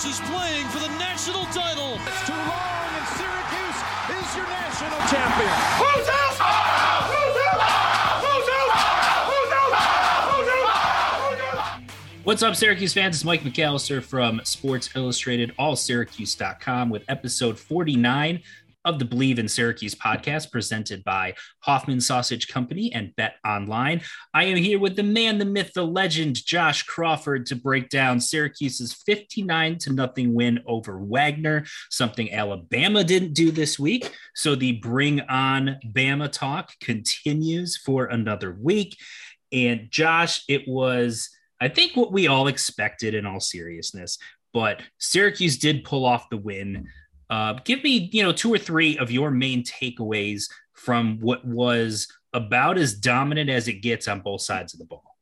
Syracuse is playing for the national title. It's too long, and Syracuse is your national champion. Who's out? Who's out? Who's out? Who's out? Who's out? Who's out? What's up, Syracuse fans? It's Mike McAllister from Sports Illustrated, allsyracuse.com, with episode 49 of the Bleav in Syracuse podcast presented by Hoffman Sausage Company and Bet Online. I am here with the man, the myth, the legend, Josh Crawford, to break down Syracuse's 59 to nothing win over Wagner, something Alabama didn't do this week. So the Bring On Bama talk continues for another week. And Josh, it was. I think what we all expected in all seriousness, but Syracuse did pull off the win. Uh, give me, you know, two or three of your main takeaways from what was about as dominant as it gets on both sides of the ball.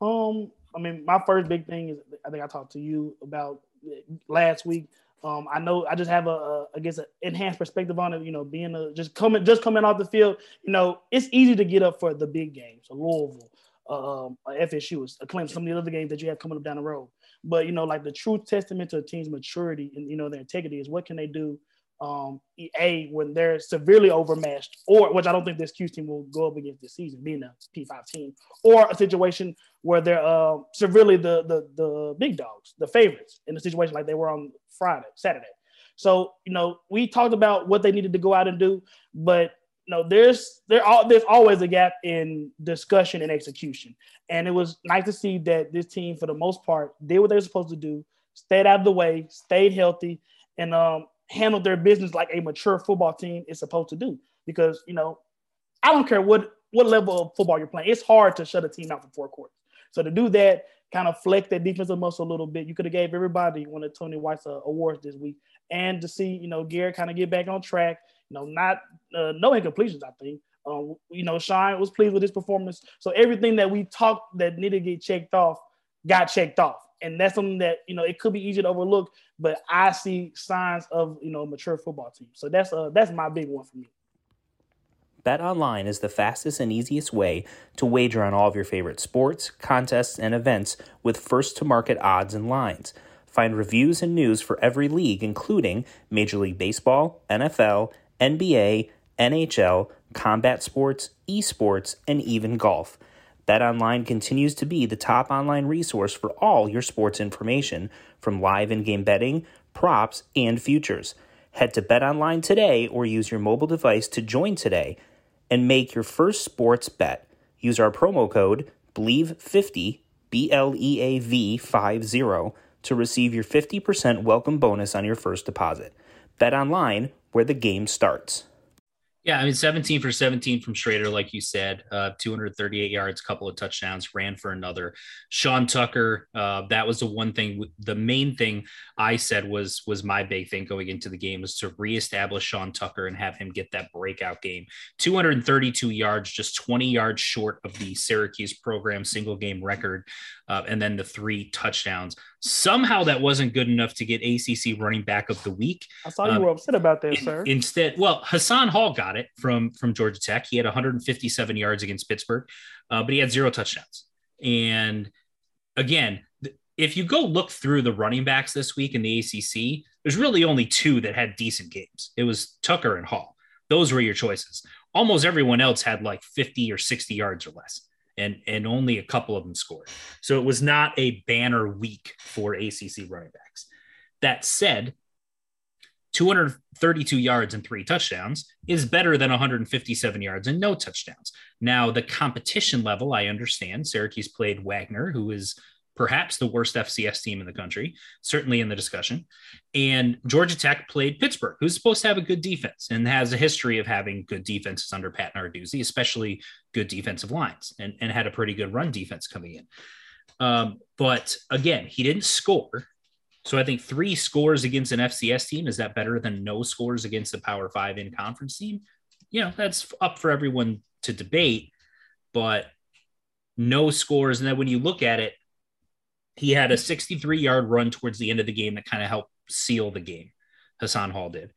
Um, I mean, my first big thing is I think I talked to you about last week. Um, I know I just have a, a I guess an enhanced perspective on it. You know, being a just coming just coming off the field. You know, it's easy to get up for the big games, a Louisville, uh, um, a FSU, a Clemson, some of the other games that you have coming up down the road. But you know, like the true testament to a team's maturity and you know their integrity is what can they do um, a when they're severely overmatched, or which I don't think this Q team will go up against this season, being a P5 team, or a situation where they're uh, severely the, the the big dogs, the favorites, in a situation like they were on Friday, Saturday. So you know, we talked about what they needed to go out and do, but know, there's there all there's always a gap in discussion and execution, and it was nice to see that this team, for the most part, did what they were supposed to do, stayed out of the way, stayed healthy, and um, handled their business like a mature football team is supposed to do. Because you know, I don't care what what level of football you're playing, it's hard to shut a team out for four quarters. So to do that, kind of flex that defensive muscle a little bit, you could have gave everybody one of Tony White's uh, awards this week, and to see you know Garrett kind of get back on track. You know, not uh, no incompletions, I think. Um, you know, Shine was pleased with his performance. So everything that we talked that needed to get checked off got checked off. And that's something that, you know, it could be easy to overlook, but I see signs of, you know, mature football team. So that's uh that's my big one for me. BetOnline is the fastest and easiest way to wager on all of your favorite sports, contests, and events with first to market odds and lines. Find reviews and news for every league, including Major League Baseball, NFL, NBA, NHL, combat sports, esports, and even golf. BetOnline continues to be the top online resource for all your sports information, from live in game betting, props, and futures. Head to BetOnline today or use your mobile device to join today and make your first sports bet. Use our promo code BLEAV50, B L E A V 50, to receive your 50% welcome bonus on your first deposit. BetOnline, where the game starts. Yeah, I mean, 17 for 17 from Shrader, like you said, uh, 238 yards, couple of touchdowns, ran for another. Sean Tucker, uh, that was the one thing. The main thing I said was was my big thing going into the game was to reestablish Sean Tucker and have him get that breakout game. 232 yards, just 20 yards short of the Syracuse program single game record, uh, and then the three touchdowns. Somehow that wasn't good enough to get ACC running back of the week. I saw you Um, were upset about that, In- sir. Instead, well, Hassan Hall got it from from Georgia Tech. He had 157 yards against Pittsburgh, uh, but he had zero touchdowns. And again, if you go look through the running backs this week in the ACC, there's really only two that had decent games. It was Tucker and Hall. Those were your choices. Almost everyone else had like 50 or 60 yards or less. And, and only a couple of them scored. So it was not a banner week for ACC running backs. That said, 232 yards and three touchdowns is better than 157 yards and no touchdowns. Now, the competition level, I understand. Syracuse played Wagner, who is perhaps the worst FCS team in the country, certainly in the discussion. And Georgia Tech played Pittsburgh, who's supposed to have a good defense and has a history of having good defenses under Pat Narduzzi, especially good defensive lines, and, and had a pretty good run defense coming in. Um, but again, he didn't score. So I think three scores against an FCS team is that better than no scores against a Power Five in conference team? You know, that's up for everyone to debate. But no scores, and then when you look at it, he had a 63 yard run towards the end of the game that kind of helped seal the game. Hassan Hall did.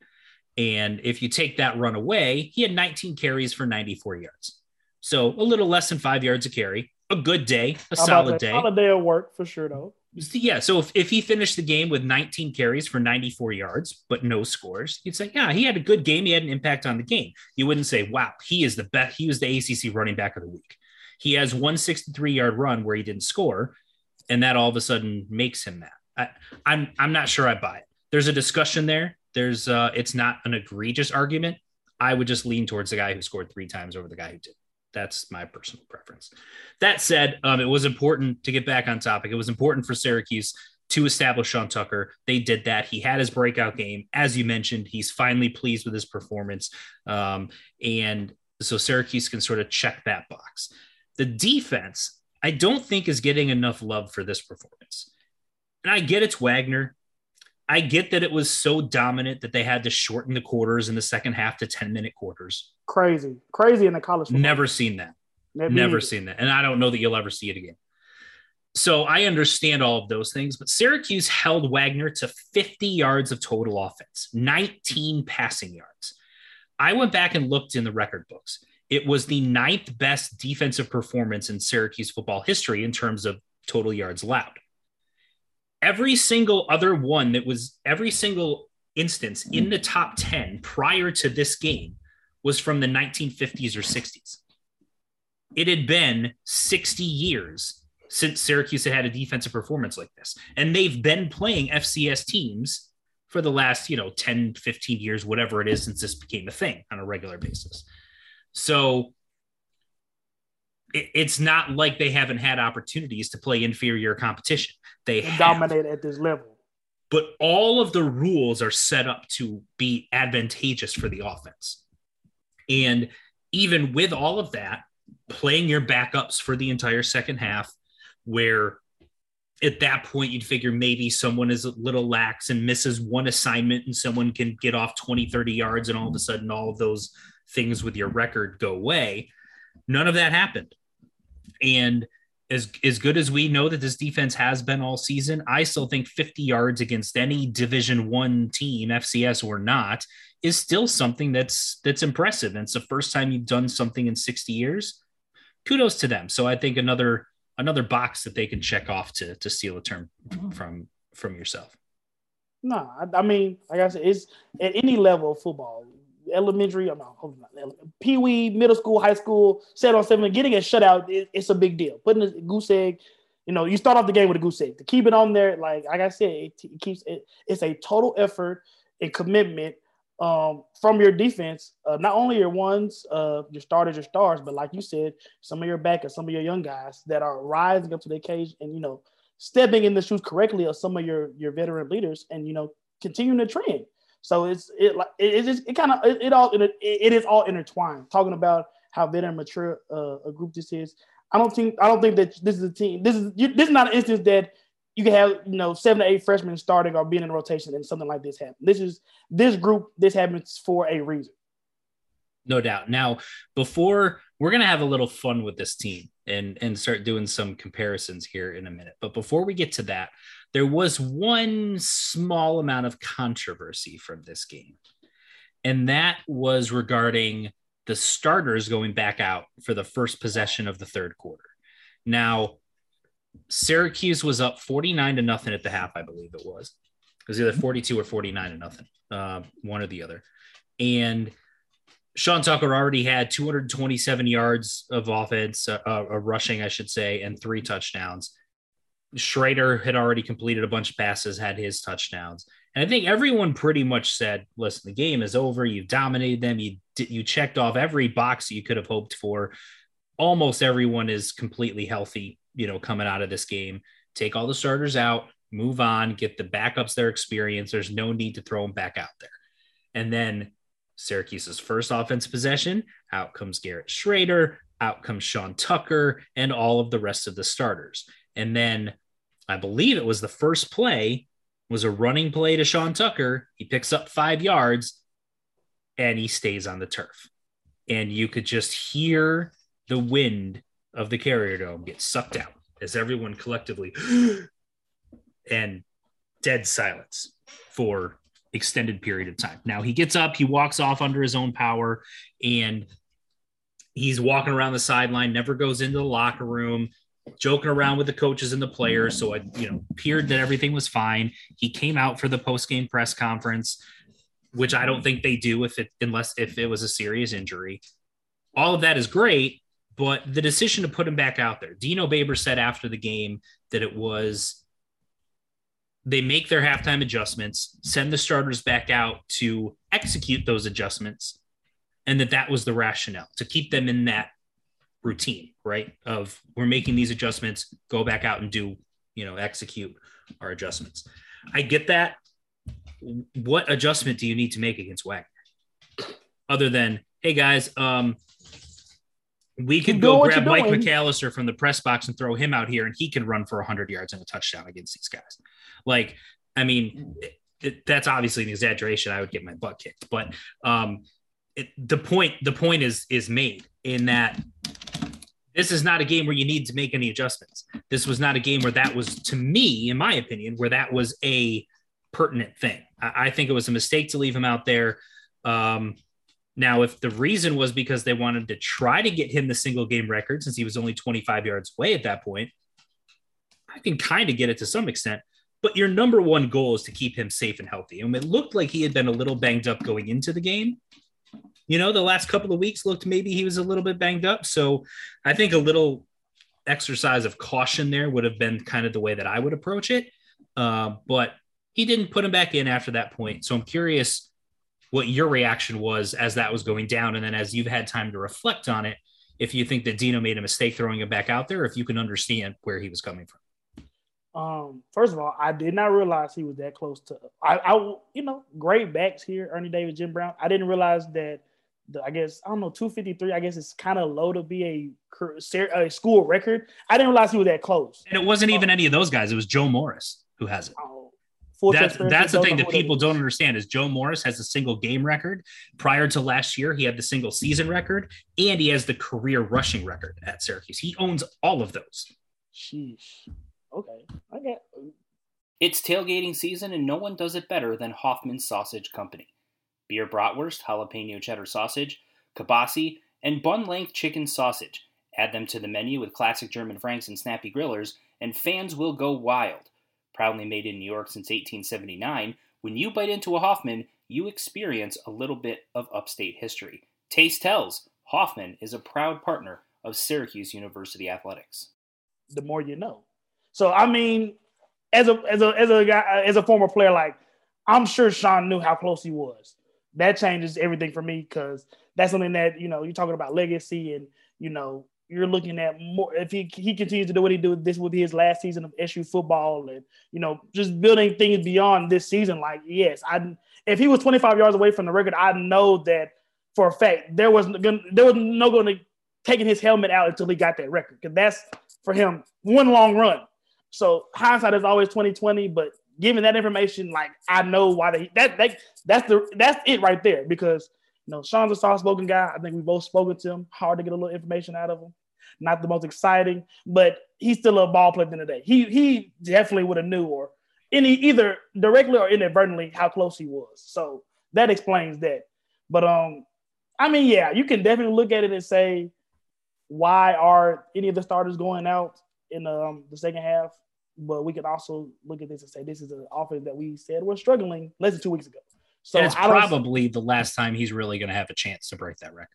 And if you take that run away, he had 19 carries for 94 yards. So a little less than five yards a carry. A good day, a solid day. Solid day of work for sure, though. Yeah. So if, if he finished the game with 19 carries for 94 yards, but no scores, you'd say, yeah, he had a good game. He had an impact on the game. You wouldn't say, wow, he is the best. He was the ACC running back of the week. He has one 63 yard run where he didn't score, and that all of a sudden makes him that. I, I'm I'm not sure I buy it. There's a discussion there. There's uh, it's not an egregious argument. I would just lean towards the guy who scored three times over the guy who did. That's my personal preference. That said, um, it was important to get back on topic. It was important for Syracuse to establish Sean Tucker. They did that. He had his breakout game. As you mentioned, he's finally pleased with his performance. Um, and so Syracuse can sort of check that box. The defense, I don't think, is getting enough love for this performance. And I get it's Wagner. I get that it was so dominant that they had to shorten the quarters in the second half to 10 minute quarters. Crazy. Crazy in the college. Football. Never seen that. Never, Never seen that. And I don't know that you'll ever see it again. So I understand all of those things, but Syracuse held Wagner to 50 yards of total offense, 19 passing yards. I went back and looked in the record books. It was the ninth best defensive performance in Syracuse football history in terms of total yards allowed. Every single other one that was every single instance in the top 10 prior to this game was from the 1950s or 60s. It had been 60 years since Syracuse had had a defensive performance like this. And they've been playing FCS teams for the last, you know, 10, 15 years, whatever it is, since this became a thing on a regular basis. So it, it's not like they haven't had opportunities to play inferior competition. They dominate at this level. But all of the rules are set up to be advantageous for the offense. And even with all of that, playing your backups for the entire second half, where at that point you'd figure maybe someone is a little lax and misses one assignment and someone can get off 20, 30 yards, and all of a sudden all of those things with your record go away. None of that happened. And as, as good as we know that this defense has been all season, I still think 50 yards against any division one team, FCS or not, is still something that's that's impressive. And it's the first time you've done something in 60 years. Kudos to them. So I think another another box that they can check off to to steal a term mm-hmm. from from yourself. No, I, I mean, like I said, it's at any level of football elementary, I'm not, pee wee, middle school, high school, set on seven, getting a shutout, it, it's a big deal. Putting a goose egg, you know, you start off the game with a goose egg. To keep it on there, like like I said, it, it keeps it. It's a total effort and commitment um, from your defense. Uh, not only your ones, uh, your starters, your stars, but like you said, some of your backers, some of your young guys that are rising up to the occasion and you know stepping in the shoes correctly of some of your your veteran leaders, and you know continuing the trend. So it's it like it, it just it kind of it, it, all it, it is all intertwined. Talking about how veteran mature uh, a group this is. I don't think I don't think that this is a team. This is you, this is not an instance that you can have you know seven to eight freshmen starting or being in rotation and something like this happen. This is this group. This happens for a reason. No doubt. Now, before we're gonna have a little fun with this team and and start doing some comparisons here in a minute, but before we get to that, there was one small amount of controversy from this game, and that was regarding the starters going back out for the first possession of the third quarter. Now, Syracuse was up 49 to nothing at the half, I believe it was. It was either 42 or 49 to nothing, uh, one or the other. And Sean Tucker already had 227 yards of offense, uh, uh, rushing, I should say, and three touchdowns. Shrader had already completed a bunch of passes, had his touchdowns. And I think everyone pretty much said, listen, the game is over. You dominated them. You you checked off every box you could have hoped for. Almost everyone is completely healthy, you know, coming out of this game. Take all the starters out, move on, get the backups their experience. There's no need to throw them back out there. And then Syracuse's first offense possession, out comes Garrett Shrader, out comes Sean Tucker, and all of the rest of the starters. And then I believe it was the first play was a running play to Sean Tucker. He picks up five yards and he stays on the turf. And you could just hear the wind of the carrier dome get sucked out as everyone collectively and dead silence for extended period of time. Now he gets up, he walks off under his own power, and he's walking around the sideline, never goes into the locker room, joking around with the coaches and the players. So I, you know, appeared that everything was fine. He came out for the post-game press conference, which I don't think they do if it unless if it was a serious injury. All of that is great, but the decision to put him back out there, Dino Babers said after the game that it was they make their halftime adjustments, send the starters back out to execute those adjustments, and that that was the rationale to keep them in that routine, right? Of we're making these adjustments, go back out and do, you know, execute our adjustments. I get that. What adjustment do you need to make against Wagner? Other than, hey guys, um, we could go grab Mike doing. McAllister from the press box and throw him out here, and he can run for 100 yards and a touchdown against these guys. Like, I mean, it, it, that's obviously an exaggeration. I would get my butt kicked, but um, it, the point the point is is made in that this is not a game where you need to make any adjustments. This was not a game where that was, to me, in my opinion, where that was a pertinent thing. I, I think it was a mistake to leave him out there. Um, now, if the reason was because they wanted to try to get him the single game record since he was only 25 yards away at that point, I can kind of get it to some extent. But your number one goal is to keep him safe and healthy. And it looked like he had been a little banged up going into the game. You know, the last couple of weeks looked maybe he was a little bit banged up. So I think a little exercise of caution there would have been kind of the way that I would approach it. Uh, but he didn't put him back in after that point. So I'm curious what your reaction was as that was going down. And then as you've had time to reflect on it, if you think that Dino made a mistake throwing him back out there, if you can understand where he was coming from. Um, first of all, I did not realize he was that close to. I, I, you know, great backs here, Ernie Davis, Jim Brown. I didn't realize that. The, I guess I don't know, two fifty three. I guess it's kind of low to be a, a school record. I didn't realize he was that close. And it wasn't even any of those guys. It was Joe Morris who has it. Oh, that's that's the thing that people don't understand is Joe Morris has a single game record. Prior to last year, he had the single season record, and he has the career rushing record at Syracuse. He owns all of those. Sheesh. Okay, I get. It's tailgating season, and no one does it better than Hoffman Sausage Company. Beer bratwurst, jalapeno cheddar sausage, kielbasa, and bun-length chicken sausage. Add them to the menu with classic German franks and snappy grillers, and fans will go wild proudly made in New York since 1879, when you bite into a Hoffman, you experience a little bit of upstate history. Taste tells Hoffman is a proud partner of Syracuse University Athletics. The more you know. So I mean, as a as a as a guy as a former player, like I'm sure Sean knew how close he was. That changes everything for me because that's something that you know you're talking about legacy and you know you're looking at more if he he continues to do what he do this will be his last season of SU football and you know just building things beyond this season like yes I if he was 25 yards away from the record I know that for a fact there was there was no going to taking his helmet out until he got that record because that's for him one long run so hindsight is always 2020 but given that information like I know why they, that that that's the that's it right there because you know, Sean's a soft spoken guy. I think we both spoken to him. Hard to get a little information out of him. Not the most exciting, but he's still a ball player of the day. He he definitely would have knew or any either directly or inadvertently how close he was. So that explains that. But um, I mean, yeah, you can definitely look at it and say, why are any of the starters going out in um, the second half? But we could also look at this and say this is an offense that we said was struggling less than two weeks ago. So and it's probably the last time he's really going to have a chance to break that record,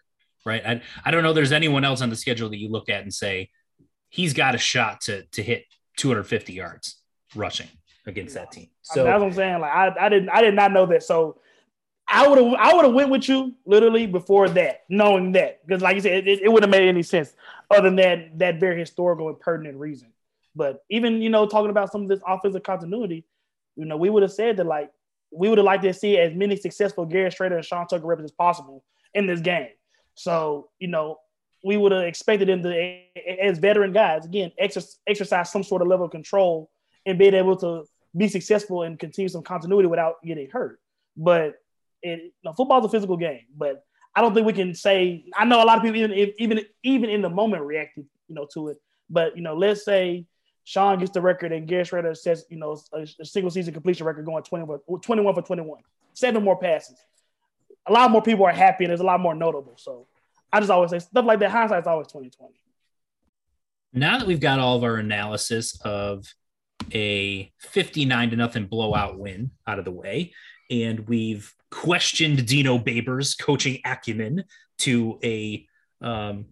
right? I, I don't know. There's anyone else on the schedule that you look at and say he's got a shot to to hit 250 yards rushing against that team. So that's what I'm saying. Like I, I didn't I did not know that. So I would have I would have went with you literally before that, knowing that because like you said, it, it wouldn't have made any sense other than that that very historical and pertinent reason. But even you know talking about some of this offensive continuity, you know we would have said that like we would have liked to see as many successful Garrett Shrader and Sean Tucker reps as possible in this game. So, you know, we would have expected them to, as veteran guys, again, exercise, exercise some sort of level of control and being able to be successful and continue some continuity without getting hurt. But it, you know, football's a physical game, but I don't think we can say. I know a lot of people even even even in the moment reacted, you know, to it. But you know, let's say Sean gets the record and Garrett Shrader says, you know, a, a single season completion record going 21, 21 for 21, seven more passes. A lot more people are happy and it's a lot more notable. So I just always say stuff like that. Hindsight's always 2020. Now that we've got all of our analysis of a 59 to nothing blowout win out of the way, and we've questioned Dino Babers' coaching acumen to a um,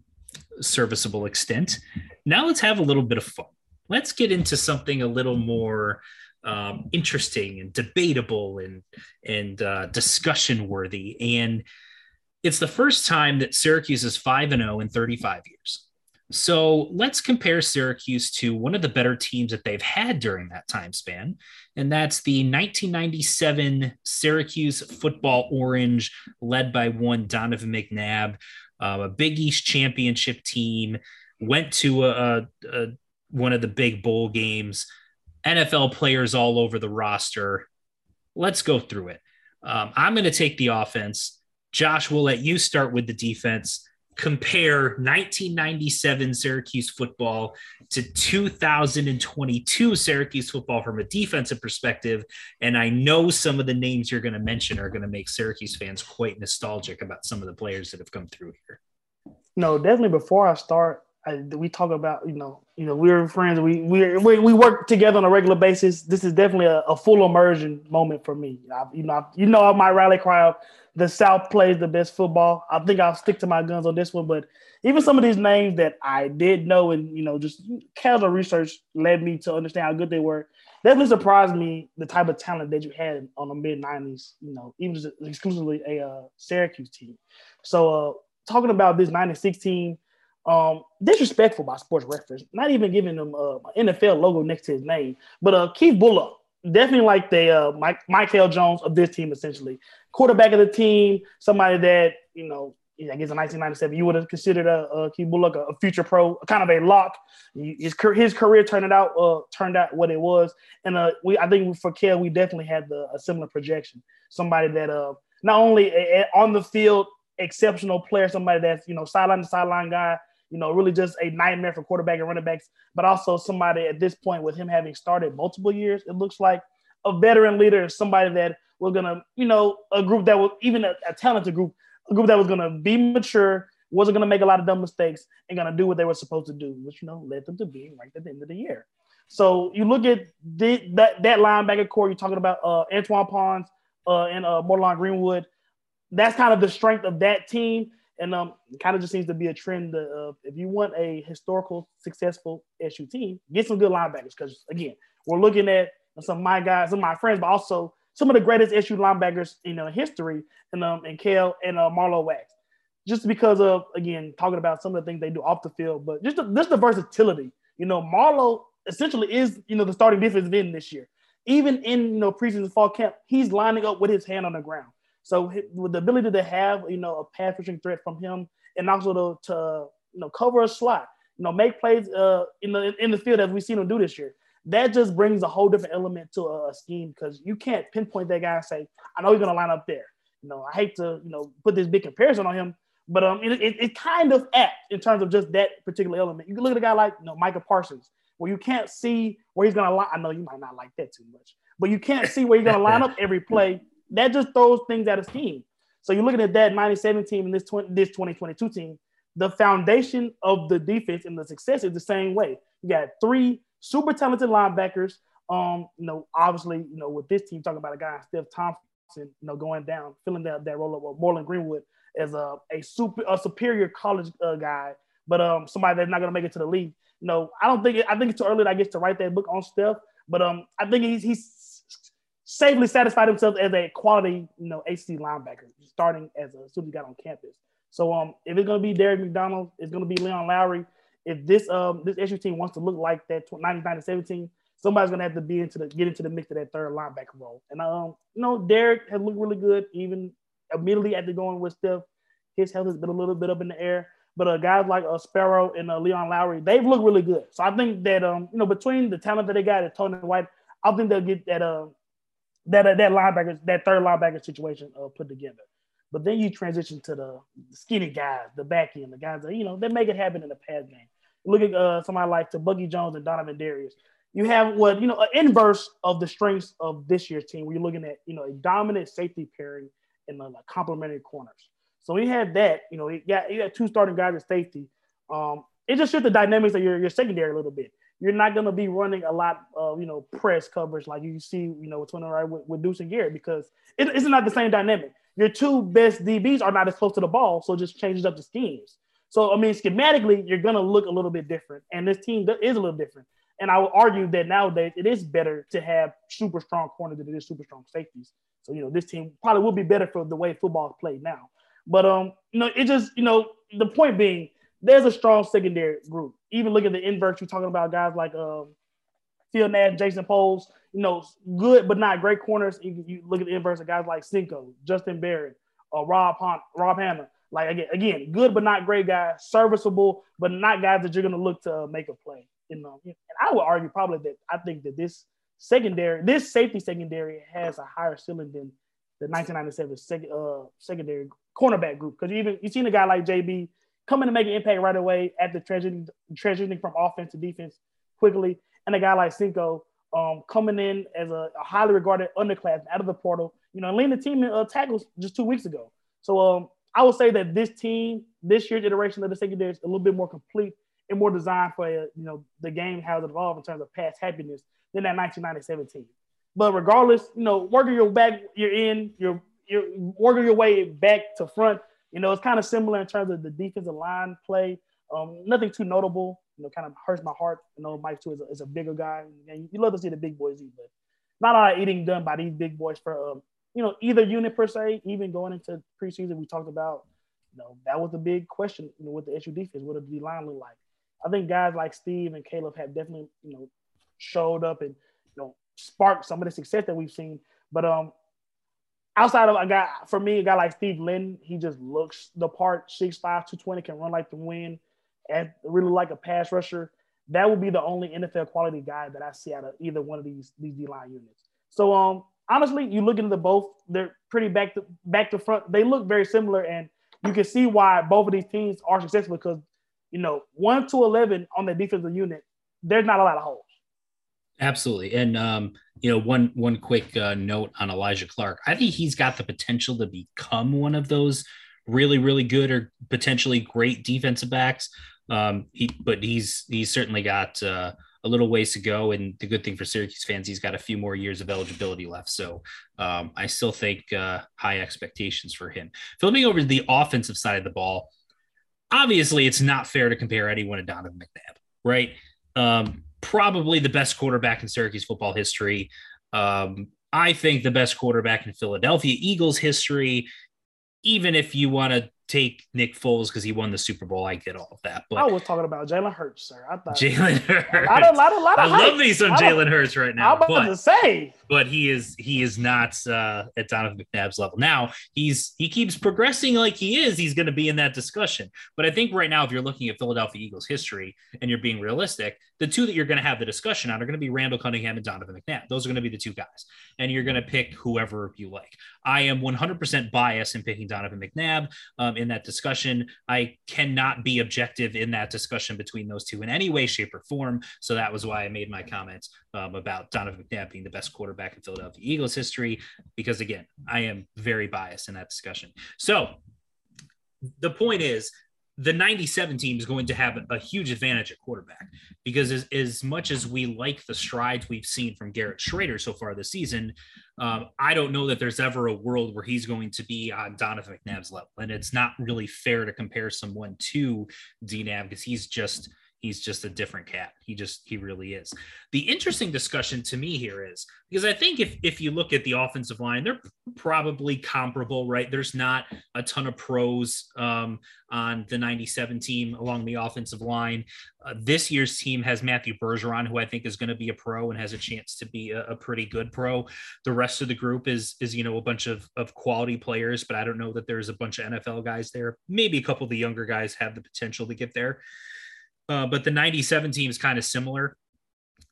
serviceable extent. Now let's have a little bit of fun let's get into something a little more um, interesting and debatable and and uh, discussion worthy. And it's the first time that Syracuse is five and zero oh in 35 years. So let's compare Syracuse to one of the better teams that they've had during that time span, and that's the 1997 Syracuse Football Orange, led by one Donovan McNabb, uh, a Big East championship team. Went to a, a, one of the big bowl games, NFL players all over the roster. Let's go through it. Um, I'm going to take the offense. Josh, we'll let you start with the defense. Compare 1997 Syracuse football to 2022 Syracuse football from a defensive perspective. And I know some of the names you're going to mention are going to make Syracuse fans quite nostalgic about some of the players that have come through here. No, definitely. Before I start, I, we talk about you know you know we're friends. We we we work together on a regular basis. This is definitely a, a full immersion moment for me. I, you know I, you know my rally cry the south plays the best football. I think i'll stick to my guns on this one but even some of these names that i did know and you know just casual research led me to understand how good they were. Definitely surprised me the type of talent that you had on the mid 90s you know even exclusively a uh, syracuse team. So uh talking about this 96 team um, disrespectful by sports reference, not even giving uh, an NFL logo next to his name. But uh, Keith Bulluck, definitely like the uh, Mike Michael Jones of this team, essentially quarterback of the team, somebody that you know. I guess in 1997, you would have considered a, a Keith Bulluck a, future pro, kind of a lock. His, his career turned out uh, turned out what it was, and uh, we I think for Kel we definitely had the, a similar projection. Somebody that uh, not only a, a, on the field exceptional player, somebody that's you know sideline to sideline guy, you know, really just a nightmare for quarterback and running backs, but also somebody at this point with him having started multiple years, it looks like a veteran leader somebody that was gonna, you know, a group that was even a, a talented group, a group that was gonna be mature, wasn't gonna make a lot of dumb mistakes, and gonna do what they were supposed to do, which you know led them to being ranked at the end of the year. So you look at the, that that linebacker corps. You're talking about uh, Antwaune Ponds uh, and uh, Greenwood. That's kind of the strength of that team. And um, kind of just seems to be a trend of if you want a historical, successful SU team, get some good linebackers. Because again, we're looking at some of my guys, some of my friends, but also some of the greatest SU linebackers you know in history, and um, and Kale and uh, Marlowe Wax. Just because of again talking about some of the things they do off the field, but just the, just the versatility. You know, Marlowe essentially is you know the starting defensive end this year. Even in you know preseason fall camp, he's lining up with his hand on the ground. So with the ability to have you know a pass rushing threat from him, and also to, to you know cover a slot, you know make plays uh, in the in the field as we've seen him do this year. That just brings a whole different element to a, a scheme because you can't pinpoint that guy and say, I know he's going to line up there. You know, I hate to you know put this big comparison on him, but um, it, it, it kind of apt in terms of just that particular element. You can look at a guy like you know Micah Parsons, where you can't see where he's going to line. I know you might not like that too much, but you can't see where he's going to line up every play that just throws things out of team. So you're looking at that 97 team and this 20, this 2022 team. The foundation of the defense and the success is the same way. You got three super talented linebackers. Um, you know, obviously, you know, with this team, talking about a guy, Steph Thompson, you know, going down, filling that, that role of uh, Morlon Greenwood as a, a super a superior college uh, guy, but um somebody that's not gonna make it to the league. You know, I don't think it, I think it's too early, I guess, to write that book on Steph, but um I think he's he's safely satisfied himself as a quality, you know, AC linebacker, starting as a, as soon as he got on campus. So um, if it's gonna be Derek McDonald, it's gonna be Leon Lowry. If this um this SU team wants to look like that 99 to 17, somebody's gonna have to be into the get into the mix of that third linebacker role. And um, you know, Derek has looked really good, even immediately after going with Steph. His health has been a little bit up in the air. But uh, guys like uh, Sparrow and uh, Leon Lowry, they've looked really good. So I think that um, you know, between the talent that they got at Tony White, I think they'll get that uh, that uh, that linebacker, that third linebacker situation uh, put together. But then you transition to the skinny guys, the back end, the guys that you know they make it happen in the pass game. Look at uh, somebody like Tebucky Jones and Donovin Darius. You have what you know an inverse of the strengths of this year's team, where you're looking at you know a dominant safety pairing and like complementary corners. So we had that. You know, you got you got two starting guys at safety. Um, it just shifts the dynamics of your, your secondary a little bit. You're not going to be running a lot of you know press coverage like you see you know what's going right with, Duce and Garrett because it, it's not the same dynamic. Your two best DBs are not as close to the ball, so it just changes up the schemes. So I mean, schematically, you're going to look a little bit different, and this team is a little different. And I would argue that nowadays it is better to have super strong corners than it is super strong safeties. So you know, this team probably will be better for the way football is played now. But um, you know, it just you know the point being there's a strong secondary group. Even look at the inverse. You're talking about guys like um, Phil Nash, Jason Poles. You know, good but not great corners. You, you look at the inverse of guys like Cinco, Justin Barrett, or Rob Hunt, Rob Hanna. Like again, again, good but not great guys, serviceable but not guys that you're going to look to make a play. You know, and I would argue probably that I think that this secondary, this safety secondary has a higher ceiling than the 1997 sec, uh, secondary cornerback group. Because you even you've seen a guy like JB come to make an impact right away at the transitioning, transitioning from offense to defense quickly, and a guy like Cinco um, coming in as a, a, highly regarded underclass out of the portal. You know, leading the team in uh, tackles just two weeks ago. So um, I would say that this team, this year's iteration of the secondary is a little bit more complete and more designed for uh, you know the game how it evolved in terms of pass happiness than that 1997 team. But regardless, you know, working your back, you're in, you're you're working your way back to front. You know, it's kind of similar in terms of the defensive line play. Um, nothing too notable. You know, kind of hurts my heart. You know, Mike too is a, is a bigger guy, and you love to see the big boys eat, but not a lot of eating done by these big boys for um, you know either unit per se. Even going into preseason, we talked about you know that was the big question. You know, with the issue defense, what did the line look like? I think guys like Steve and Caleb have definitely you know showed up and you know sparked some of the success that we've seen. But um, outside of a guy for me, a guy like Steve Lynn, he just looks the part. 6'5", 220, can run like the wind, and really like a pass rusher. That would be the only NFL quality guy that I see out of either one of these these D line units. So um, honestly, you look into the both, they're pretty back to back to front. They look very similar, and you can see why both of these teams are successful because you know one to eleven on the defensive unit, there's not a lot of holes. Absolutely, and um, you know, one one quick uh, note on Alijah Clark. I think he's got the potential to become one of those really, really good or potentially great defensive backs. Um, he, but he's he's certainly got uh, a little ways to go. And the good thing for Syracuse fans, he's got a few more years of eligibility left. So um, I still think uh, high expectations for him. Flipping over to the offensive side of the ball, obviously it's not fair to compare anyone to Donovan McNabb, right? Um, probably the best quarterback in Syracuse football history. Um, I think the best quarterback in Philadelphia Eagles history. Even if you want to take Nick Foles because he won the Super Bowl. I get all of that. But I was talking about Jalen Hurts, sir. I thought Jalen Hurts. A lot of, lot of, lot of I love me some Jalen Hurts right now. I'm about but, to say, but he is he is not uh, at Donovan McNabb's level. Now he's he keeps progressing like he is. He's going to be in that discussion. But I think right now, if you're looking at Philadelphia Eagles history and you're being realistic, the two that you're going to have the discussion on are going to be Randall Cunningham and Donovan McNabb. Those are going to be the two guys, and you're going to pick whoever you like. I am 100% biased in picking Donovan McNabb um, in that discussion. I cannot be objective in that discussion between those two in any way, shape, or form. So that was why I made my comments um, about Donovan McNabb being the best quarterback in Philadelphia Eagles history, because again, I am very biased in that discussion. So the point is, the 97 team is going to have a huge advantage at quarterback because as, as much as we like the strides we've seen from Garrett Shrader so far this season, um, I don't know that there's ever a world where he's going to be on Donovan McNabb's level. And it's not really fair to compare someone to DNAB because he's just He's just a different cat. He just he really is. The interesting discussion to me here is because I think if if you look at the offensive line, they're probably comparable, right? There's not a ton of pros um, on the 97 team along the offensive line. Uh, this year's team has Matthew Bergeron, who I think is going to be a pro and has a chance to be a, a, pretty good pro. The rest of the group is is you know a bunch of of quality players, but I don't know that there's a bunch of NFL guys there. Maybe a couple of the younger guys have the potential to get there. Uh, but the 97 team is kind of similar.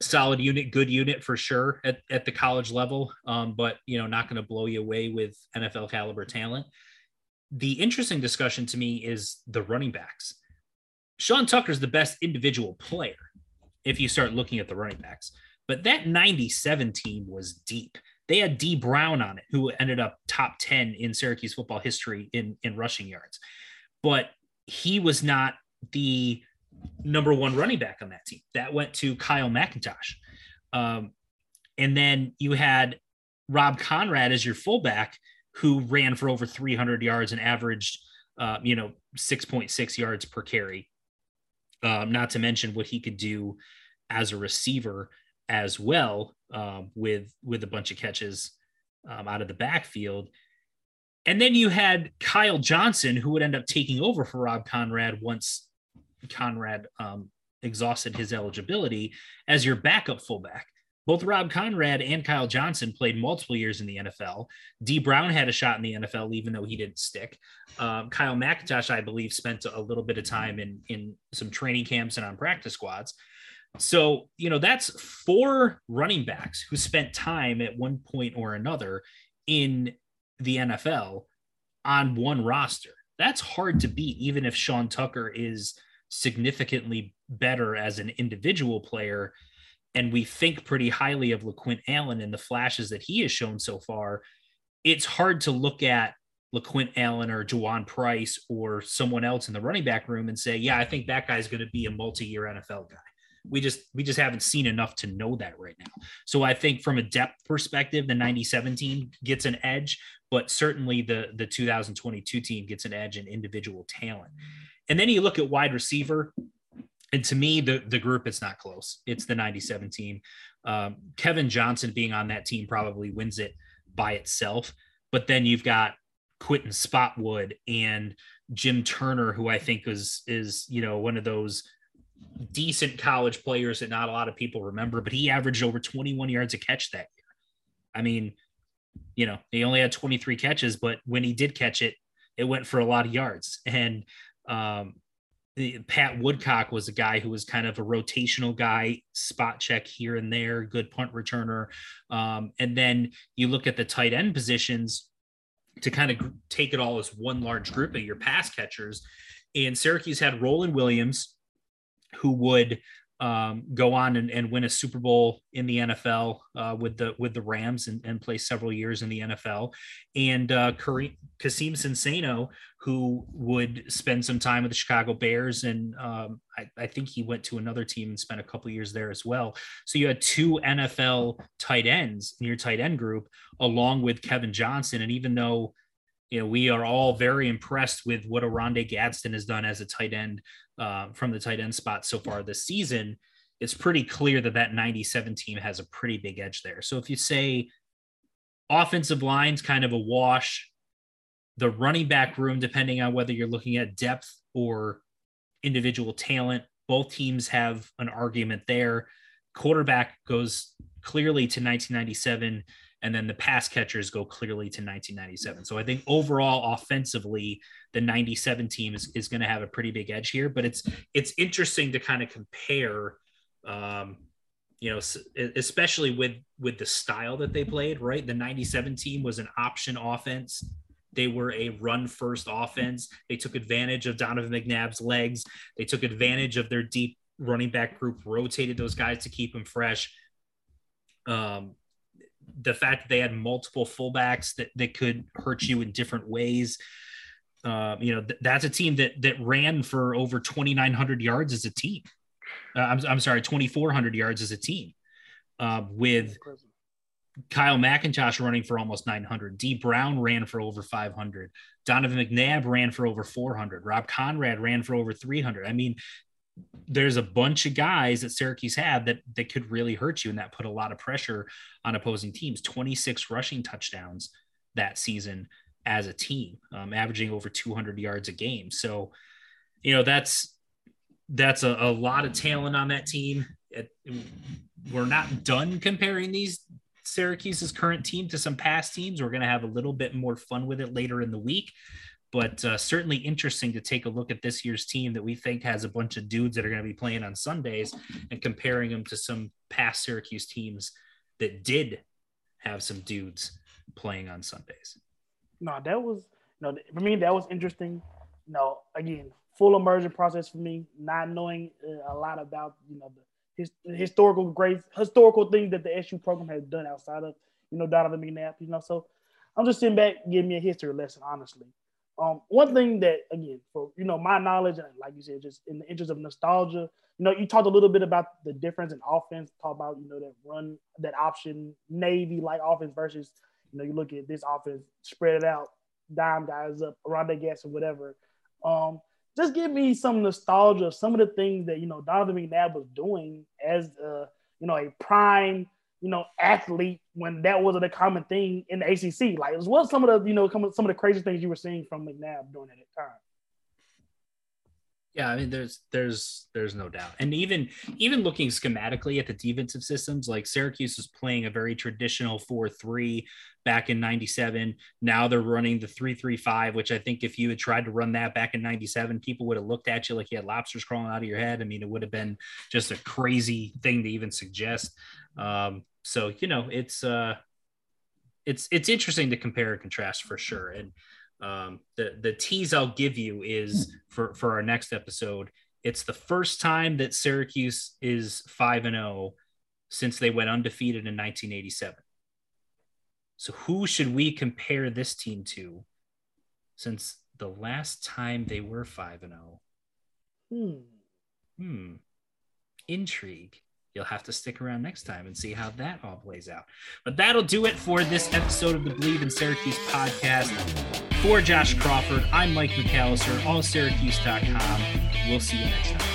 Solid unit, good unit for sure at, at the college level, um, but you know, not going to blow you away with NFL caliber talent. The interesting discussion to me is the running backs. Sean Tucker's the best individual player if you start looking at the running backs, but that 97 team was deep. They had Dee Brown on it, who ended up top 10 in Syracuse football history in, in rushing yards. But he was not the number one running back on that team. That went to Kyle McIntosh. Um, and then you had Rob Konrad as your fullback, who ran for over 300 yards and averaged, uh, you know, 6.6 yards per carry. Um, not to mention what he could do as a receiver as well, um, with with a bunch of catches um, out of the backfield. And then you had Kyle Johnson, who would end up taking over for Rob Konrad once Konrad um, exhausted his eligibility as your backup fullback. Both Rob Konrad and Kyle Johnson played multiple years in the NFL. Dee Brown had a shot in the NFL, even though he didn't stick. Um, Kyle McIntosh, I believe, spent a little bit of time in in some training camps and on practice squads. So, you know, that's four running backs who spent time at one point or another in the NFL on one roster. That's hard to beat, even if Sean Tucker is significantly better as an individual player. And we think pretty highly of LeQuint Allen and the flashes that he has shown so far. It's hard to look at LeQuint Allen or Juwaun Price or someone else in the running back room and say, yeah, I think that guy's going to be a multi-year NFL guy. We just we just haven't seen enough to know that right now. So I think from a depth perspective, the 97 team gets an edge, but certainly the the 2022 team gets an edge in individual talent. And then you look at wide receiver, and to me, the the group is not close. It's the 97 team. Um, Kevin Johnson being on that team probably wins it by itself. But then you've got Quinton Spotwood and Jim Turner, who I think is is you know one of those decent college players that not a lot of people remember, but he averaged over 21 yards a catch that year. I mean, you know, he only had 23 catches, but when he did catch it, it went for a lot of yards. And um, the, Pat Woodcock was a guy who was kind of a rotational guy, spot check here and there, good punt returner. Um, and then you look at the tight end positions to kind of take it all as one large group of your pass catchers. And Syracuse had Roland Williams, who would um, go on and, and, win a Super Bowl in the NFL uh, with the with the Rams and, and, play several years in the NFL, and uh, Kareem, Kaseem Sinceno, who would spend some time with the Chicago Bears, and um, I, I, think he went to another team and spent a couple years there as well. So you had two NFL tight ends in your tight end group, along with Kevin Johnson, and even though you know, we are all very impressed with what Oronde Gadsden has done as a tight end uh, from the tight end spot so far this season. It's pretty clear that that 97 team has a pretty big edge there. So if you say offensive lines kind of a wash, the running back room, depending on whether you're looking at depth or individual talent, both teams have an argument there. Quarterback goes clearly to 1997 and then the pass catchers go clearly to 1997. So I think overall offensively, the 97 team is, is going to have a pretty big edge here, but it's it's interesting to kind of compare um, you know, especially with with the style that they played, right? The 97 team was an option offense. They were a run first offense. They took advantage of Donovan McNabb's legs. They took advantage of their deep running back group, rotated those guys to keep them fresh. Um, the fact that they had multiple fullbacks that, that could hurt you in different ways. Uh, you know, th- that's a team that that ran for over 2,900 yards as a team. Uh, I'm, I'm sorry, 2,400 yards as a team uh, with Kyle McIntosh running for almost 900. Dee Brown ran for over 500. Donovan McNabb ran for over 400. Rob Konrad ran for over 300. I mean, there's a bunch of guys that Syracuse had that that could really hurt you and that put a lot of pressure on opposing teams. 26 rushing touchdowns that season as a team, um, averaging over 200 yards a game. So, you know, that's that's a, a lot of talent on that team. It, we're not done comparing these Syracuse's current team to some past teams. We're going to have a little bit more fun with it later in the week but uh, certainly interesting to take a look at this year's team that we think has a bunch of dudes that are going to be playing on Sundays and comparing them to some past Syracuse teams that did have some dudes playing on Sundays. No, that was no for me. That was interesting. No, again, full immersion process for me. Not knowing uh, a lot about you know the his, historical great historical things that the SU program has done outside of you know Donovan McNabb. You know, so I'm just sitting back, giving me a history lesson, honestly. Um, one thing that again, for you know, my knowledge, and like you said, just in the interest of nostalgia, you know, you talked a little bit about the difference in offense. Talk about you know that run, that option, Navy like offense versus you know you look at this offense, spread it out, dime guys up, around their gas or whatever. Um, just give me some nostalgia, some of the things that you know Donovan McNabb was doing as uh, you know a prime you know, athlete when that wasn't a common thing in the ACC. Like, what some of the, you know, some of the crazy things you were seeing from McNabb during that time? Yeah, I mean, there's there's there's no doubt, and even even looking schematically at the defensive systems, like Syracuse was playing a very traditional four three back in '97. Now they're running the three three five, which I think if you had tried to run that back in '97, people would have looked at you like you had lobsters crawling out of your head. I mean, it would have been just a crazy thing to even suggest. Um, so you know it's uh it's it's interesting to compare and contrast for sure. And um the the tease i'll give you is for for our next episode it's the first time that syracuse is 5 and 0 since they went undefeated in 1987 so who should we compare this team to since the last time they were 5 and 0 hmm. Hmm. Intrigue you'll have to stick around next time and see how that all plays out. But that'll do it for this episode of the Bleav in Syracuse podcast. For Josh Crawford, I'm Mike McAllister, allsyracuse.com. We'll see you next time.